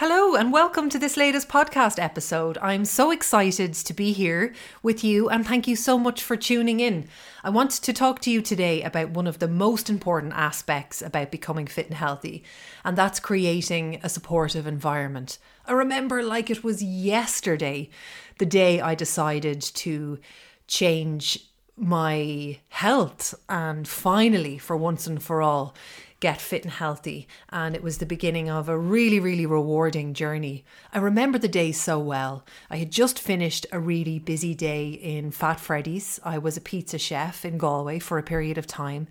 Hello, and welcome to this latest podcast episode. I'm so excited to be here with you, and thank you so much for tuning in. I want to talk to you today about one of the most important aspects about becoming fit and healthy, and that's creating a supportive environment. I remember, like it was yesterday, the day I decided to change my health and finally, for once and for all, get fit and healthy. And it was the beginning of a really, really rewarding journey. I remember the day so well. I had just finished a really busy day in Fat Freddy's. I was a pizza chef in Galway for a period of time.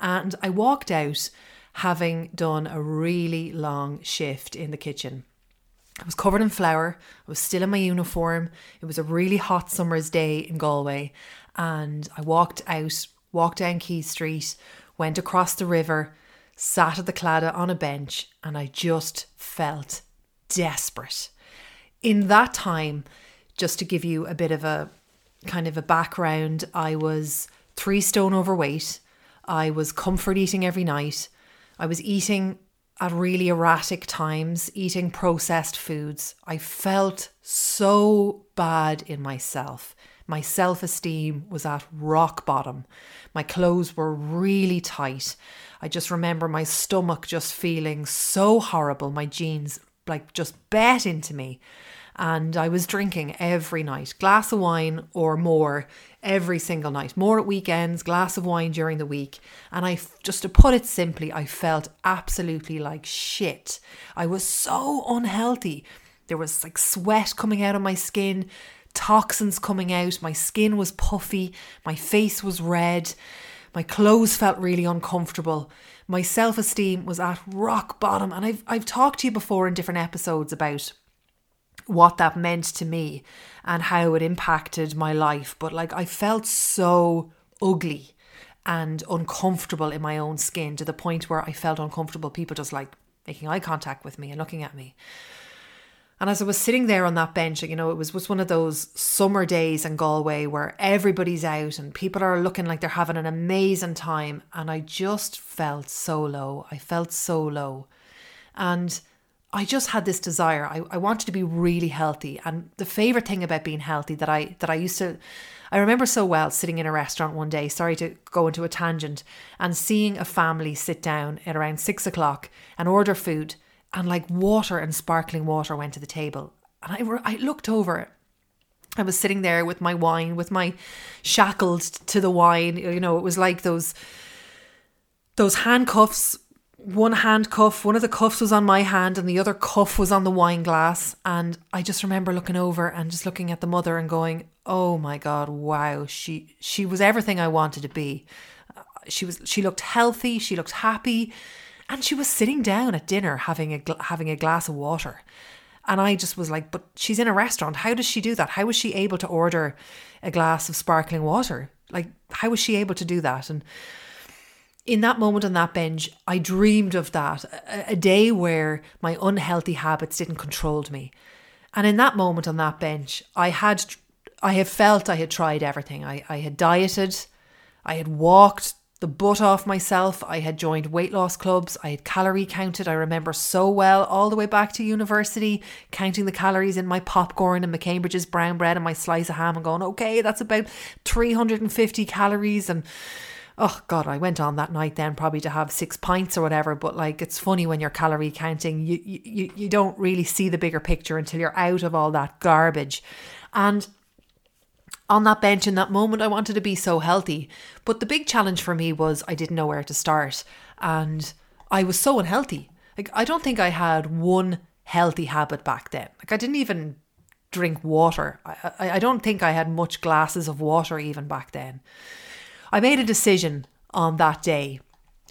And I walked out having done a really long shift in the kitchen. I was covered in flour. I was still in my uniform. It was a really hot summer's day in Galway. And I walked out, walked down Quay Street, went across the river, sat at the Claddagh on a bench, and I just felt desperate. In that time, just to give you a bit of a kind of a background, I was three stone overweight. I was comfort eating every night. I was eating at really erratic times, eating processed foods. I felt so bad in myself. My self esteem was at rock bottom. My clothes were really tight. I just remember my stomach just feeling so horrible. My jeans like just bet into me. And I was drinking every night, glass of wine or more every single night, more at weekends, glass of wine during the week. And I, just to put it simply, I felt absolutely like shit. I was so unhealthy. There was like sweat coming out of my skin, toxins coming out. My skin was puffy, my face was red, my clothes felt really uncomfortable. My self esteem was at rock bottom. And I've, I've talked to you before in different episodes about what that meant to me and how it impacted my life. But like, I felt so ugly and uncomfortable in my own skin to the point where I felt uncomfortable, people just like making eye contact with me and looking at me. And as I was sitting there on that bench, you know, it was, was one of those summer days in Galway where everybody's out and people are looking like they're having an amazing time. And I just felt so low. I felt so low. And I just had this desire. I, I wanted to be really healthy. And the favorite thing about being healthy that I that I used to I remember so well sitting in a restaurant one day, sorry to go into a tangent, and seeing a family sit down at around six o'clock and order food and like water and sparkling water went to the table. And I, I looked over. I was sitting there with my wine, with my shackled to the wine. You know, it was like those those handcuffs. One handcuff, one of the cuffs was on my hand, and the other cuff was on the wine glass. And I just remember looking over and just looking at the mother and going, "Oh my God, wow! She she was everything I wanted to be. Uh, she was. She looked healthy. She looked happy and she was sitting down at dinner having a having a glass of water. And I just was like, but she's in a restaurant. How does she do that? How was she able to order a glass of sparkling water? Like, how was she able to do that? And in that moment on that bench, I dreamed of that a, a day where my unhealthy habits didn't control me. And in that moment on that bench, I had, I have felt I had tried everything. I, I had dieted, I had walked the butt off myself. I had joined weight loss clubs. I had calorie counted. I remember so well all the way back to university, counting the calories in my popcorn and McCambridge's brown bread and my slice of ham and going, okay, that's about 350 calories. And oh God, I went on that night then probably to have six pints or whatever. But like, it's funny when you're calorie counting, you, you, you don't really see the bigger picture until you're out of all that garbage. And on that bench in that moment, I wanted to be so healthy. But the big challenge for me was I didn't know where to start. And I was so unhealthy. Like, I don't think I had one healthy habit back then. Like, I didn't even drink water. I, I, I don't think I had much glasses of water even back then. I made a decision on that day,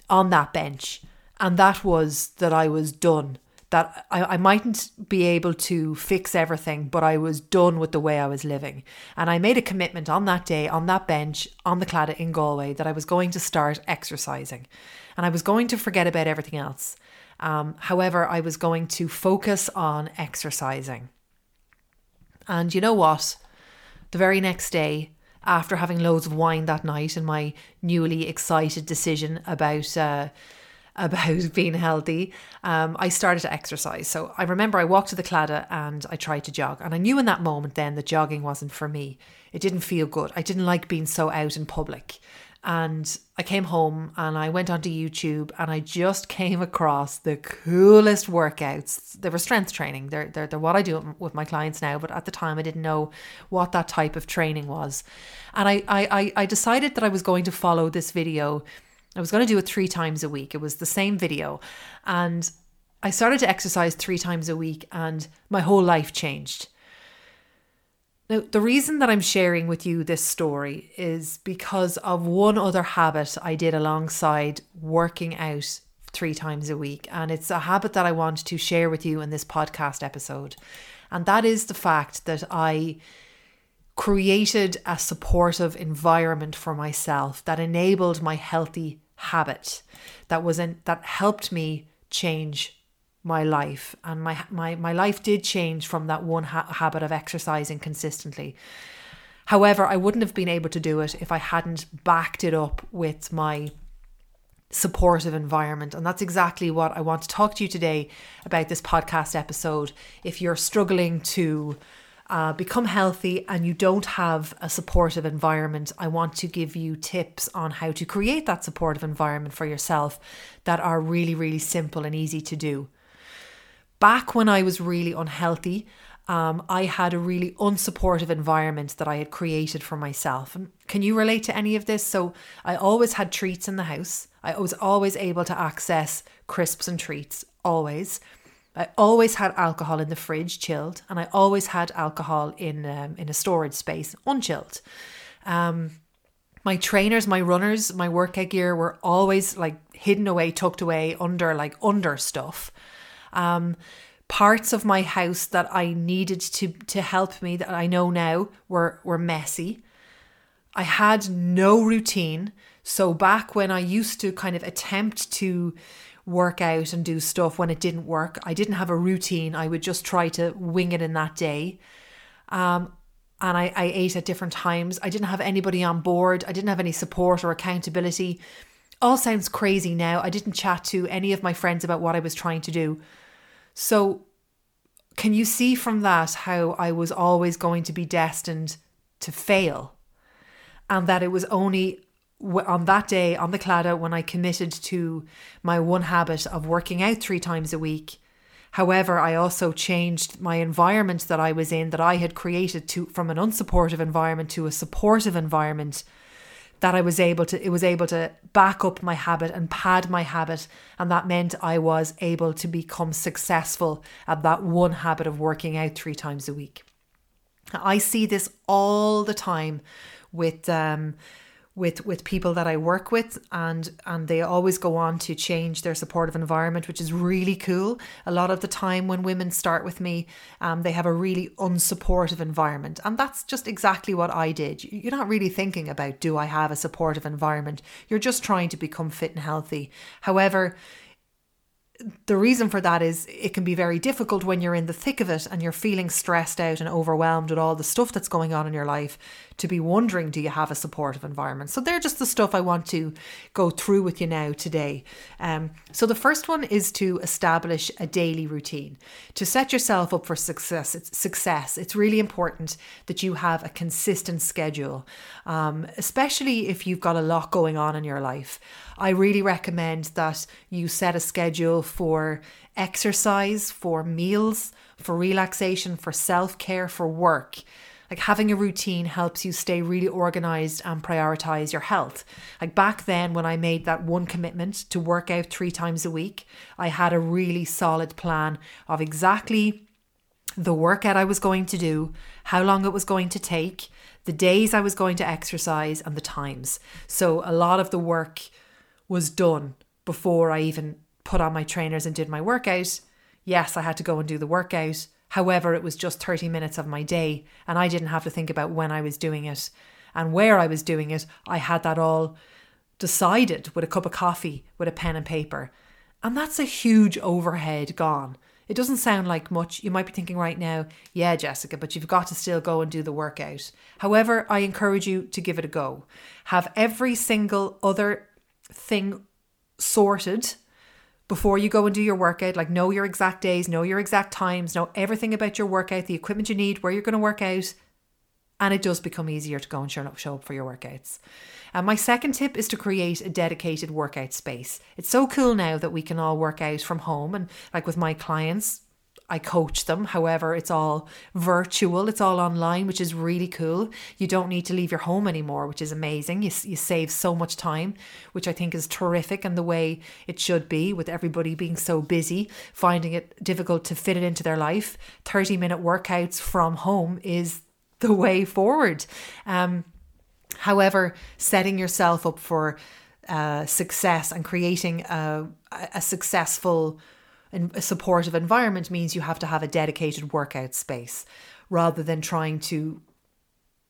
on that bench, and that was that I was done that I, I mightn't be able to fix everything, but I was done with the way I was living. And I made a commitment on that day, on that bench, on the Claddagh in Galway, that I was going to start exercising. And I was going to forget about everything else. Um, however, I was going to focus on exercising. And you know what? The very next day, after having loads of wine that night and my newly excited decision about uh, about being healthy, um, I started to exercise. So I remember I walked to the Claddagh and I tried to jog. And I knew in that moment then that jogging wasn't for me. It didn't feel good. I didn't like being so out in public. And I came home and I went onto YouTube and I just came across the coolest workouts. They were strength training. They're, they're, they're what I do with my clients now, but at the time I didn't know what that type of training was. And I, I, I decided that I was going to follow this video. I was going to do it three times a week. It was the same video. And I started to exercise three times a week and my whole life changed. Now, the reason that I'm sharing with you this story is because of one other habit I did alongside working out three times a week. And it's a habit that I want to share with you in this podcast episode. And that is the fact that I created a supportive environment for myself that enabled my healthy habit that was in, that helped me change my life. And my my my life did change from that one ha- habit of exercising consistently. However i wouldn't have been able to do it if i hadn't backed it up with my supportive environment. And that's exactly what i want to talk to you today about this podcast episode. If you're struggling to uh, become healthy and you don't have a supportive environment, I want to give you tips on how to create that supportive environment for yourself that are really, really simple and easy to do back when I was really unhealthy, um, I had a really unsupportive environment that I had created for myself. Can you relate to any of this? So I always had treats in the house. I was always able to access crisps and treats, always. I always had alcohol in the fridge, chilled, and I always had alcohol in um, in a storage space, unchilled. Um, my trainers, my runners, my workout gear were always like hidden away, tucked away under like under stuff um, parts of my house that I needed to to help me that I know now were were messy. I had no routine. So back when I used to kind of attempt to work out and do stuff when it didn't work, I didn't have a routine. I would just try to wing it in that day. Um, and I, I ate at different times. I didn't have anybody on board. I didn't have any support or accountability. All sounds crazy now. I didn't chat to any of my friends about what I was trying to do. So, can you see from that how I was always going to be destined to fail? And that it was only on that day on the Claddagh when I committed to my one habit of working out three times a week. However, I also changed my environment that I was in, that I had created to from an unsupportive environment to a supportive environment that I was able to it was able to back up my habit and pad my habit and that meant I was able to become successful at that one habit of working out 3 times a week. I see this all the time with um, with with people that I work with and and they always go on to change their supportive environment which is really cool. A lot of the time when women start with me um, they have a really unsupportive environment and that's just exactly what I did. You're not really thinking about do I have a supportive environment? You're just trying to become fit and healthy. However the reason for that is it can be very difficult when you're in the thick of it and you're feeling stressed out and overwhelmed with all the stuff that's going on in your life to be wondering do you have a supportive environment? So they're just the stuff i want to go through with you now today. Um, so the first one is to establish a daily routine. To set yourself up for success it's success it's really important that you have a consistent schedule um, especially if you've got a lot going on in your life. I really recommend that you set a schedule for exercise, for meals, for relaxation, for self care, for work. Like having a routine helps you stay really organized and prioritize your health. Like back then, when I made that one commitment to work out three times a week, I had a really solid plan of exactly the workout I was going to do, how long it was going to take, the days I was going to exercise, and the times. So a lot of the work was done before I even put on my trainers and did my workout. Yes, I had to go and do the workout. However, it was just 30 minutes of my day, and I didn't have to think about when I was doing it and where I was doing it. I had that all decided with a cup of coffee, with a pen and paper. And that's a huge overhead gone. It doesn't sound like much. You might be thinking right now, yeah, Jessica, but you've got to still go and do the workout. However, I encourage you to give it a go. Have every single other thing sorted before you go and do your workout. Like, know your exact days, know your exact times, know everything about your workout, the equipment you need, where you're going to work out. And it does become easier to go and show up, for your workouts. And my second tip is to create a dedicated workout space. It's so cool now that we can all work out from home. And like with my clients, I coach them. However, it's all virtual, it's all online, which is really cool. You don't need to leave your home anymore, which is amazing. You, you save so much time, which I think is terrific and the way it should be with everybody being so busy, finding it difficult to fit it into their life. 30 minute workouts from home is the way forward. Um, however, setting yourself up for uh, success and creating a, a successful a supportive environment means you have to have a dedicated workout space rather than trying to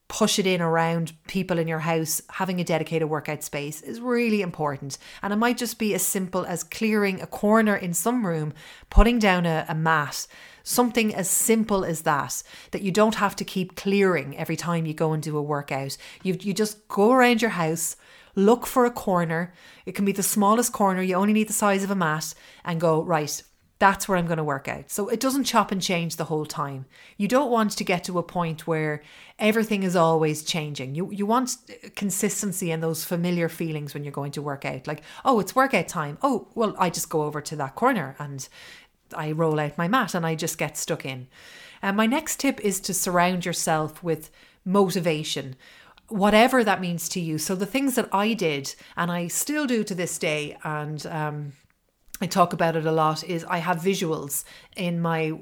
push it in around people in your house. Having a dedicated workout space is really important. And it might just be as simple as clearing a corner in some room putting down a, a mat something as simple as that that you don't have to keep clearing every time you go and do a workout. You, you just go around your house look for a corner. It can be the smallest corner. You only need the size of a mat and go right that's where I'm going to work out. So it doesn't chop and change the whole time. You don't want to get to a point where everything is always changing. You you want consistency and those familiar feelings when you're going to work out. Like, oh, it's workout time. Oh, well, I just go over to that corner and I roll out my mat and I just get stuck in. And my next tip is to surround yourself with motivation whatever that means to you. So the things that I did and I still do to this day and um I talk about it a lot is I have visuals in my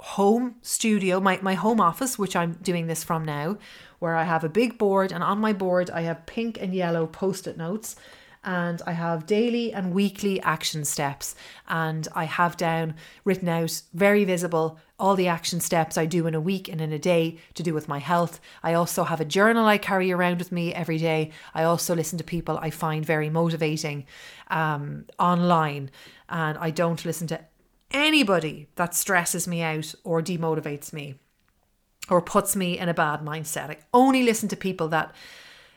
home studio, my, my home office, which I'm doing this from now, where I have a big board, and on my board, I have pink and yellow post it notes and I have daily and weekly action steps. And I have down written out very visible all the action steps I do in a week and in a day to do with my health. I also have a journal I carry around with me every day. I also listen to people I find very motivating um, online, and I don't listen to anybody that stresses me out or demotivates me or puts me in a bad mindset. I only listen to people that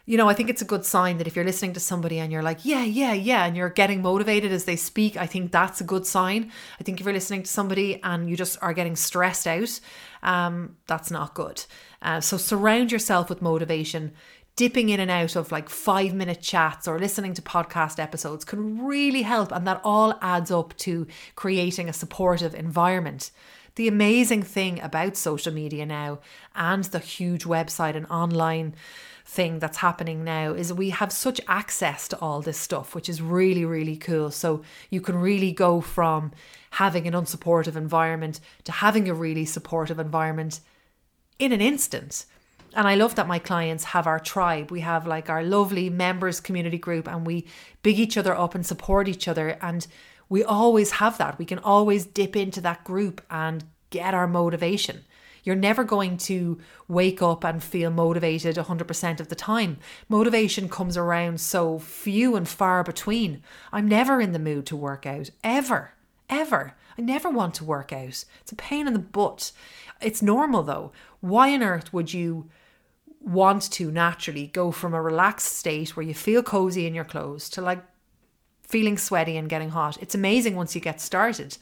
you know, I think it's a good sign that if you're listening to somebody and you're like, yeah, yeah, yeah, and you're getting motivated as they speak, I think that's a good sign. I think if you're listening to somebody and you just are getting stressed out, um, that's not good. Uh, so surround yourself with motivation. Dipping in and out of like five minute chats or listening to podcast episodes can really help, and that all adds up to creating a supportive environment. The amazing thing about social media now and the huge website and online thing that's happening now is we have such access to all this stuff, which is really, really cool. So you can really go from having an unsupportive environment to having a really supportive environment in an instant. And I love that my clients have our tribe. We have like our lovely members community group and we big each other up and support each other. And we always have that. We can always dip into that group and get our motivation. You're never going to wake up and feel motivated 100% of the time. Motivation comes around so few and far between. I'm never in the mood to work out, ever, ever. I never want to work out. It's a pain in the butt. It's normal though. Why on earth would you want to naturally go from a relaxed state where you feel cozy in your clothes to like feeling sweaty and getting hot? It's amazing once you get started.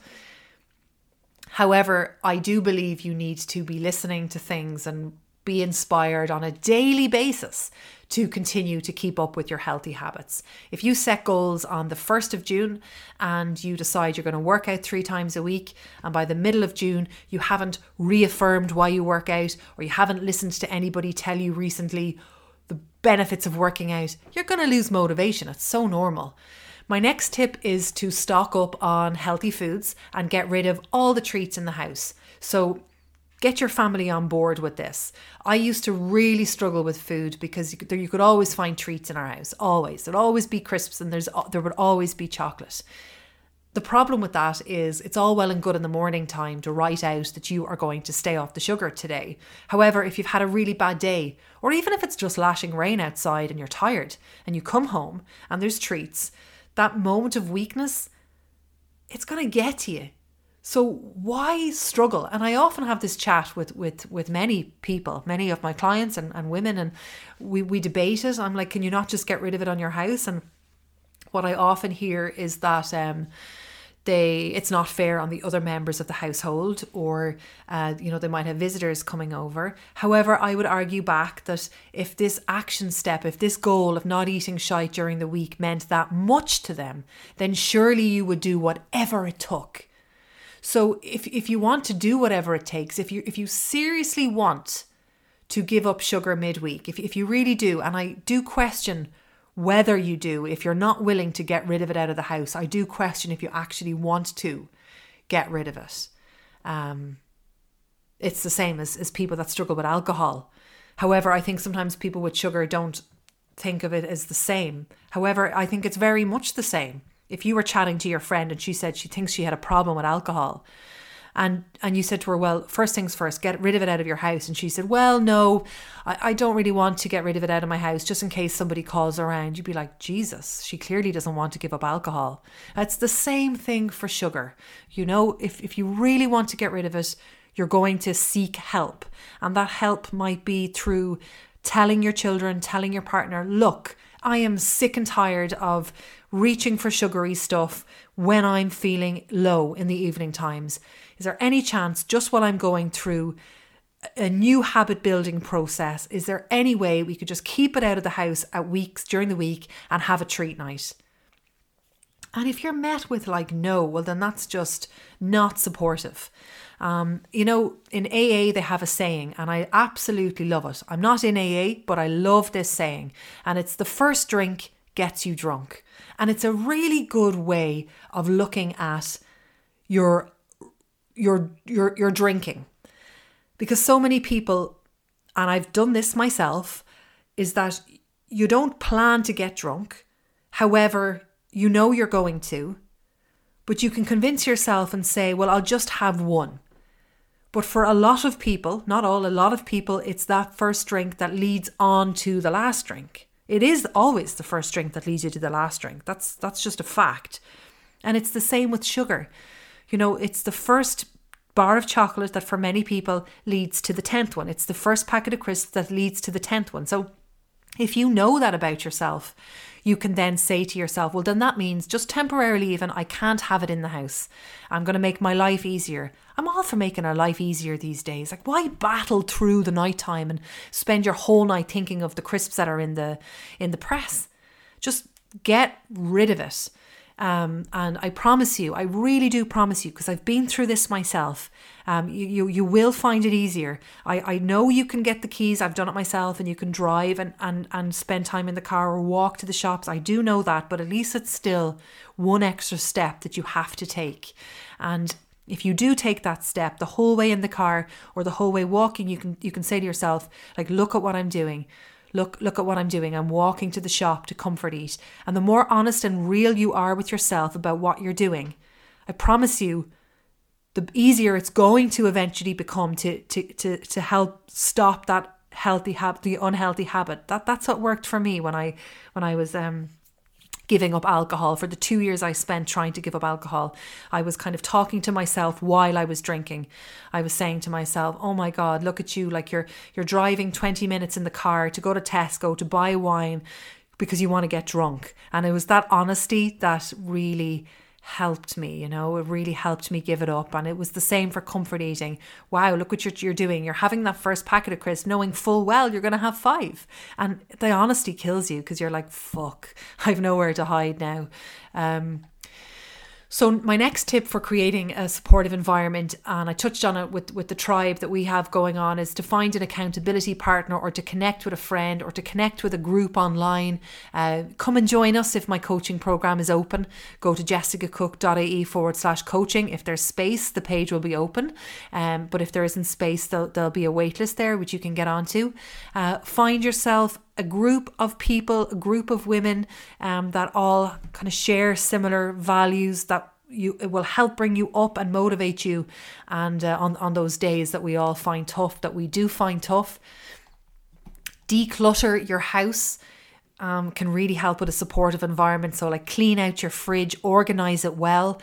However, I do believe you need to be listening to things and be inspired on a daily basis to continue to keep up with your healthy habits. If you set goals on the 1st of June and you decide you're going to work out three times a week, and by the middle of June you haven't reaffirmed why you work out, or you haven't listened to anybody tell you recently the benefits of working out, you're going to lose motivation. It's so normal. My next tip is to stock up on healthy foods and get rid of all the treats in the house. So, get your family on board with this. I used to really struggle with food because you could, you could always find treats in our house, always. There'd always be crisps and there's there would always be chocolate. The problem with that is it's all well and good in the morning time to write out that you are going to stay off the sugar today. However, if you've had a really bad day, or even if it's just lashing rain outside and you're tired and you come home and there's treats, that moment of weakness, it's going to get to you. So why struggle? And I often have this chat with with with many people, many of my clients and, and women, and we, we debate it. I'm like, can you not just get rid of it on your house? And what I often hear is that um, they it's not fair on the other members of the household or uh, you know they might have visitors coming over. However i would argue back that if this action step if this goal of not eating shite during the week meant that much to them then surely you would do whatever it took. So if, if you want to do whatever it takes if you if you seriously want to give up sugar midweek if, if you really do and i do question whether you do, if you're not willing to get rid of it out of the house, I do question if you actually want to get rid of it. Um, it's the same as, as people that struggle with alcohol. However, I think sometimes people with sugar don't think of it as the same. However, I think it's very much the same. If you were chatting to your friend and she said she thinks she had a problem with alcohol, and and you said to her, well, first things first, get rid of it out of your house. And she said, well, no, I, I don't really want to get rid of it out of my house just in case somebody calls around. You'd be like, Jesus, she clearly doesn't want to give up alcohol. It's the same thing for sugar. You know, if, if you really want to get rid of it, you're going to seek help. And that help might be through telling your children, telling your partner, look, I am sick and tired of reaching for sugary stuff when I'm feeling low in the evening times. Is there any chance, just while I'm going through a new habit building process, is there any way we could just keep it out of the house at weeks during the week and have a treat night? And if you're met with like no, well, then that's just not supportive. Um, you know, in AA, they have a saying, and I absolutely love it. I'm not in AA, but I love this saying, and it's the first drink gets you drunk. And it's a really good way of looking at your your your your drinking. Because so many people and I've done this myself is that you don't plan to get drunk. However, you know you're going to, but you can convince yourself and say, well, I'll just have one. But for a lot of people, not all, a lot of people, it's that first drink that leads on to the last drink. It is always the first drink that leads you to the last drink. That's that's just a fact. And it's the same with sugar. You know, it's the first bar of chocolate that for many people leads to the 10th one. It's the first packet of crisps that leads to the 10th one. So if you know that about yourself, you can then say to yourself, well, then that means just temporarily, even I can't have it in the house. I'm going to make my life easier. I'm all for making our life easier these days. Like, why battle through the night time and spend your whole night thinking of the crisps that are in the in the press? Just get rid of it. Um, and I promise you, I really do promise you, because I've been through this myself. Um, you, you, you will find it easier. I, I know you can get the keys. I've done it myself, and you can drive and, and, and spend time in the car or walk to the shops. I do know that, but at least it's still one extra step that you have to take. And if you do take that step the whole way in the car or the whole way walking, you can you can say to yourself, like, look at what I'm doing look look at what I'm doing. I'm walking to the shop to comfort eat. And the more honest and real you are with yourself about what you're doing, I promise you the easier it's going to eventually become to to to, to help stop that healthy habit the unhealthy habit. That that's what worked for me when I when I was um giving up alcohol. For the two years I spent trying to give up alcohol, I was kind of talking to myself while I was drinking. I was saying to myself, "Oh my God, look at you! Like you're you're driving twenty minutes in the car to go to Tesco to buy wine because you want to get drunk." And it was that honesty that really helped me, you know, it really helped me give it up. And it was the same for comfort eating. Wow, look what you're, you're doing. You're having that first packet of crisps, knowing full well you're going to have five. And the honesty kills you because you're like, fuck, I've nowhere to hide now. Um, so my next tip for creating a supportive environment, and I touched on it with, with the tribe that we have going on, is to find an accountability partner or to connect with a friend or to connect with a group online. Uh, come and join us if my coaching program is open. Go to jessicacooke.ie forward slash coaching. If there's space, the page will be open. Um, but if there isn't space, there'll, there'll be a waitlist there which you can get onto. Uh, find yourself a group of people, a group of women um, that all kind of share similar values that you it will help bring you up and motivate you and uh, on on those days that we all find tough that we do find tough. Declutter your house um, can really help with a supportive environment. So like clean out your fridge organize it well.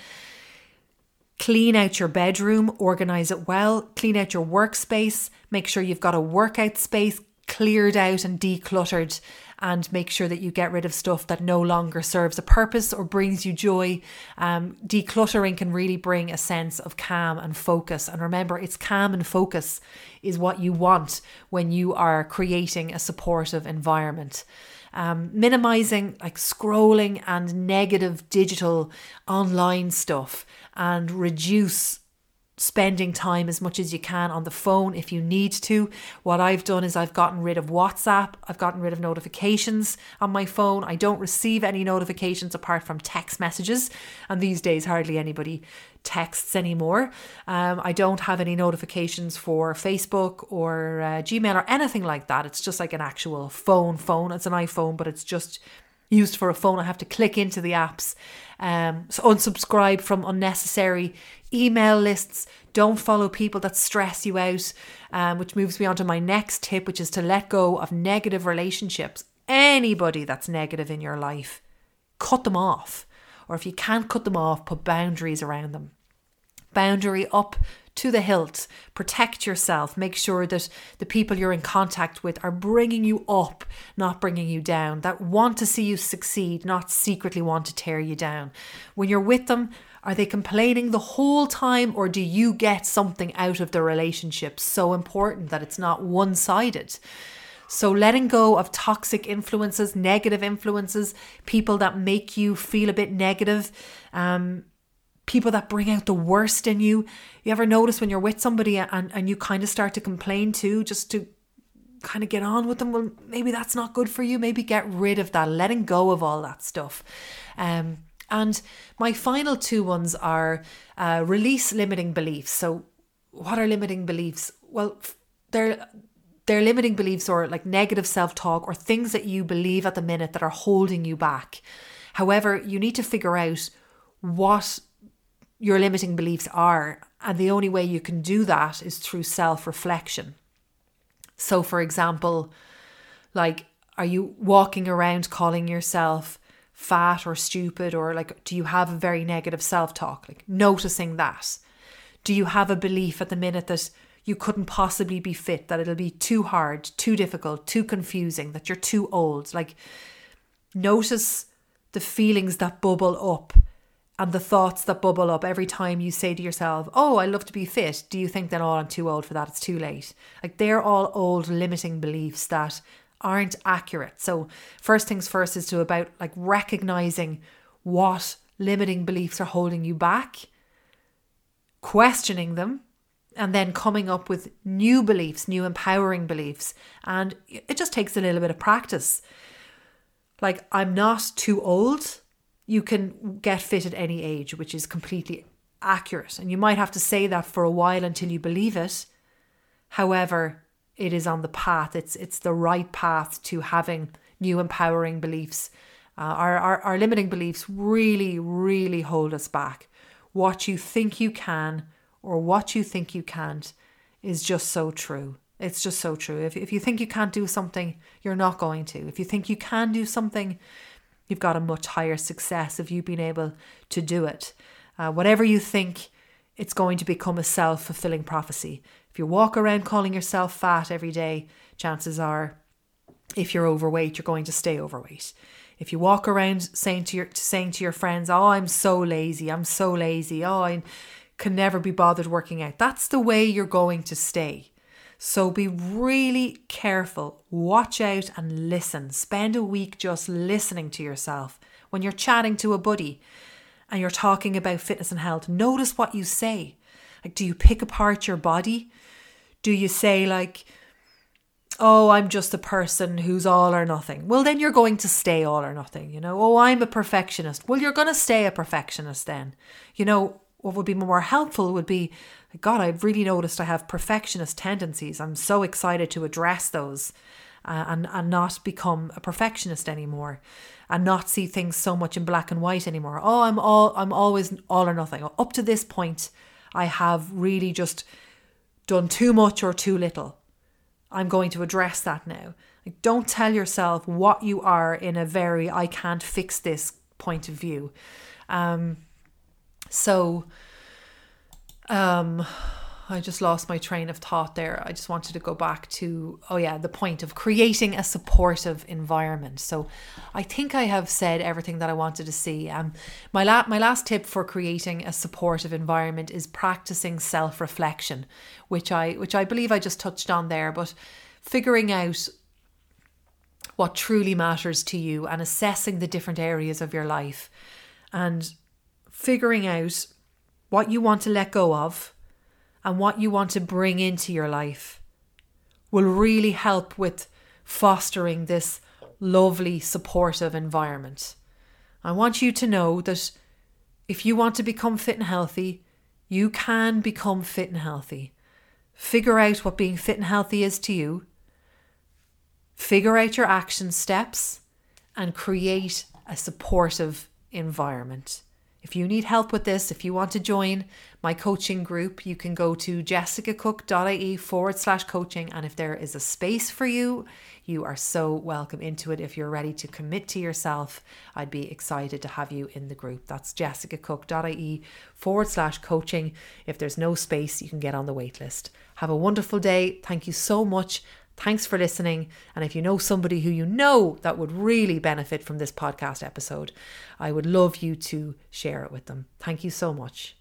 Clean out your bedroom organize it well. Clean out your workspace. Make sure you've got a workout space cleared out and decluttered and make sure that you get rid of stuff that no longer serves a purpose or brings you joy. Um, decluttering can really bring a sense of calm and focus. And remember, it's calm and focus is what you want when you are creating a supportive environment. Um, minimizing like scrolling and negative digital online stuff and reduce spending time as much as you can on the phone if you need to. What I've done is I've gotten rid of WhatsApp, I've gotten rid of notifications on my phone. I don't receive any notifications apart from text messages, and these days hardly anybody texts anymore. Um, I don't have any notifications for Facebook or uh, Gmail or anything like that. It's just like an actual phone phone. It's an iPhone, but it's just used for a phone. I have to click into the apps. Um, so unsubscribe from unnecessary email lists. Don't follow people that stress you out, um, which moves me on to my next tip, which is to let go of negative relationships. Anybody that's negative in your life, cut them off. Or if you can't cut them off, put boundaries around them. Boundary up to the hilt. Protect yourself. Make sure that the people you're in contact with are bringing you up, not bringing you down, that want to see you succeed, not secretly want to tear you down. When you're with them, are they complaining the whole time, or do you get something out of the relationship so important that it's not one sided? So, letting go of toxic influences, negative influences, people that make you feel a bit negative, um, people that bring out the worst in you. You ever notice when you're with somebody and, and you kind of start to complain too, just to kind of get on with them? Well, maybe that's not good for you. Maybe get rid of that, letting go of all that stuff. Um, and my final two ones are uh, release limiting beliefs. So, what are limiting beliefs? Well, they're they're limiting beliefs or like negative self talk or things that you believe at the minute that are holding you back. However, you need to figure out what your limiting beliefs are. And the only way you can do that is through self reflection. So, for example, like, are you walking around calling yourself fat or stupid? Or like, do you have a very negative self talk? Like, noticing that. Do you have a belief at the minute that you couldn't possibly be fit, that it'll be too hard, too difficult, too confusing, that you're too old? Like, notice the feelings that bubble up and the thoughts that bubble up every time you say to yourself, Oh, I love to be fit. Do you think then, Oh, I'm too old for that? It's too late. Like they're all old limiting beliefs that aren't accurate. So, first things first is to about like recognizing what limiting beliefs are holding you back, questioning them, and then coming up with new beliefs, new empowering beliefs. And it just takes a little bit of practice. Like, I'm not too old you can get fit at any age, which is completely accurate. And you might have to say that for a while until you believe it. However, it is on the path, it's, it's the right path to having new empowering beliefs. Uh, our, our, our limiting beliefs really, really hold us back. What you think you can or what you think you can't is just so true. It's just so true. If, if you think you can't do something, you're not going to. If you think you can do something, you've got a much higher success of you being able to do it. Uh, whatever you think, it's going to become a self fulfilling prophecy. If you walk around calling yourself fat every day, chances are, if you're overweight, you're going to stay overweight. If you walk around saying to your saying to your friends, "Oh, I'm so lazy. I'm so lazy. Oh, I can never be bothered working out." That's the way you're going to stay. So be really careful, watch out and listen. Spend a week just listening to yourself. When you're chatting to a buddy and you're talking about fitness and health, notice what you say. Like, do you pick apart your body? Do you say, like, oh, I'm just a person who's all or nothing? Well, then you're going to stay all or nothing, you know? Oh, I'm a perfectionist. Well, you're going to stay a perfectionist then. You know, what would be more helpful would be God, I've really noticed I have perfectionist tendencies. I'm so excited to address those uh, and, and not become a perfectionist anymore and not see things so much in black and white anymore. Oh, I'm all I'm always all or nothing. Up to this point, I have really just done too much or too little. I'm going to address that now. Like, don't tell yourself what you are in a very I can't fix this point of view. Um, so um I just lost my train of thought there. I just wanted to go back to, oh, yeah, the point of creating a supportive environment. So I think I have said everything that I wanted to see. Um, my, la- my last tip for creating a supportive environment is practicing self reflection, which I, which I believe I just touched on there, but figuring out what truly matters to you and assessing the different areas of your life and figuring out what you want to let go of and what you want to bring into your life will really help with fostering this lovely, supportive environment. I want you to know that if you want to become fit and healthy, you can become fit and healthy. Figure out what being fit and healthy is to you, figure out your action steps, and create a supportive environment. If you need help with this, if you want to join my coaching group, you can go to jessicacooke.ie forward slash coaching. And if there is a space for you, you are so welcome into it. If you're ready to commit to yourself, I'd be excited to have you in the group. That's jessicacooke.ie forward slash coaching. If there's no space, you can get on the wait list. Have a wonderful day. Thank you so much. Thanks for listening. And if you know somebody who you know that would really benefit from this podcast episode, I would love you to share it with them. Thank you so much.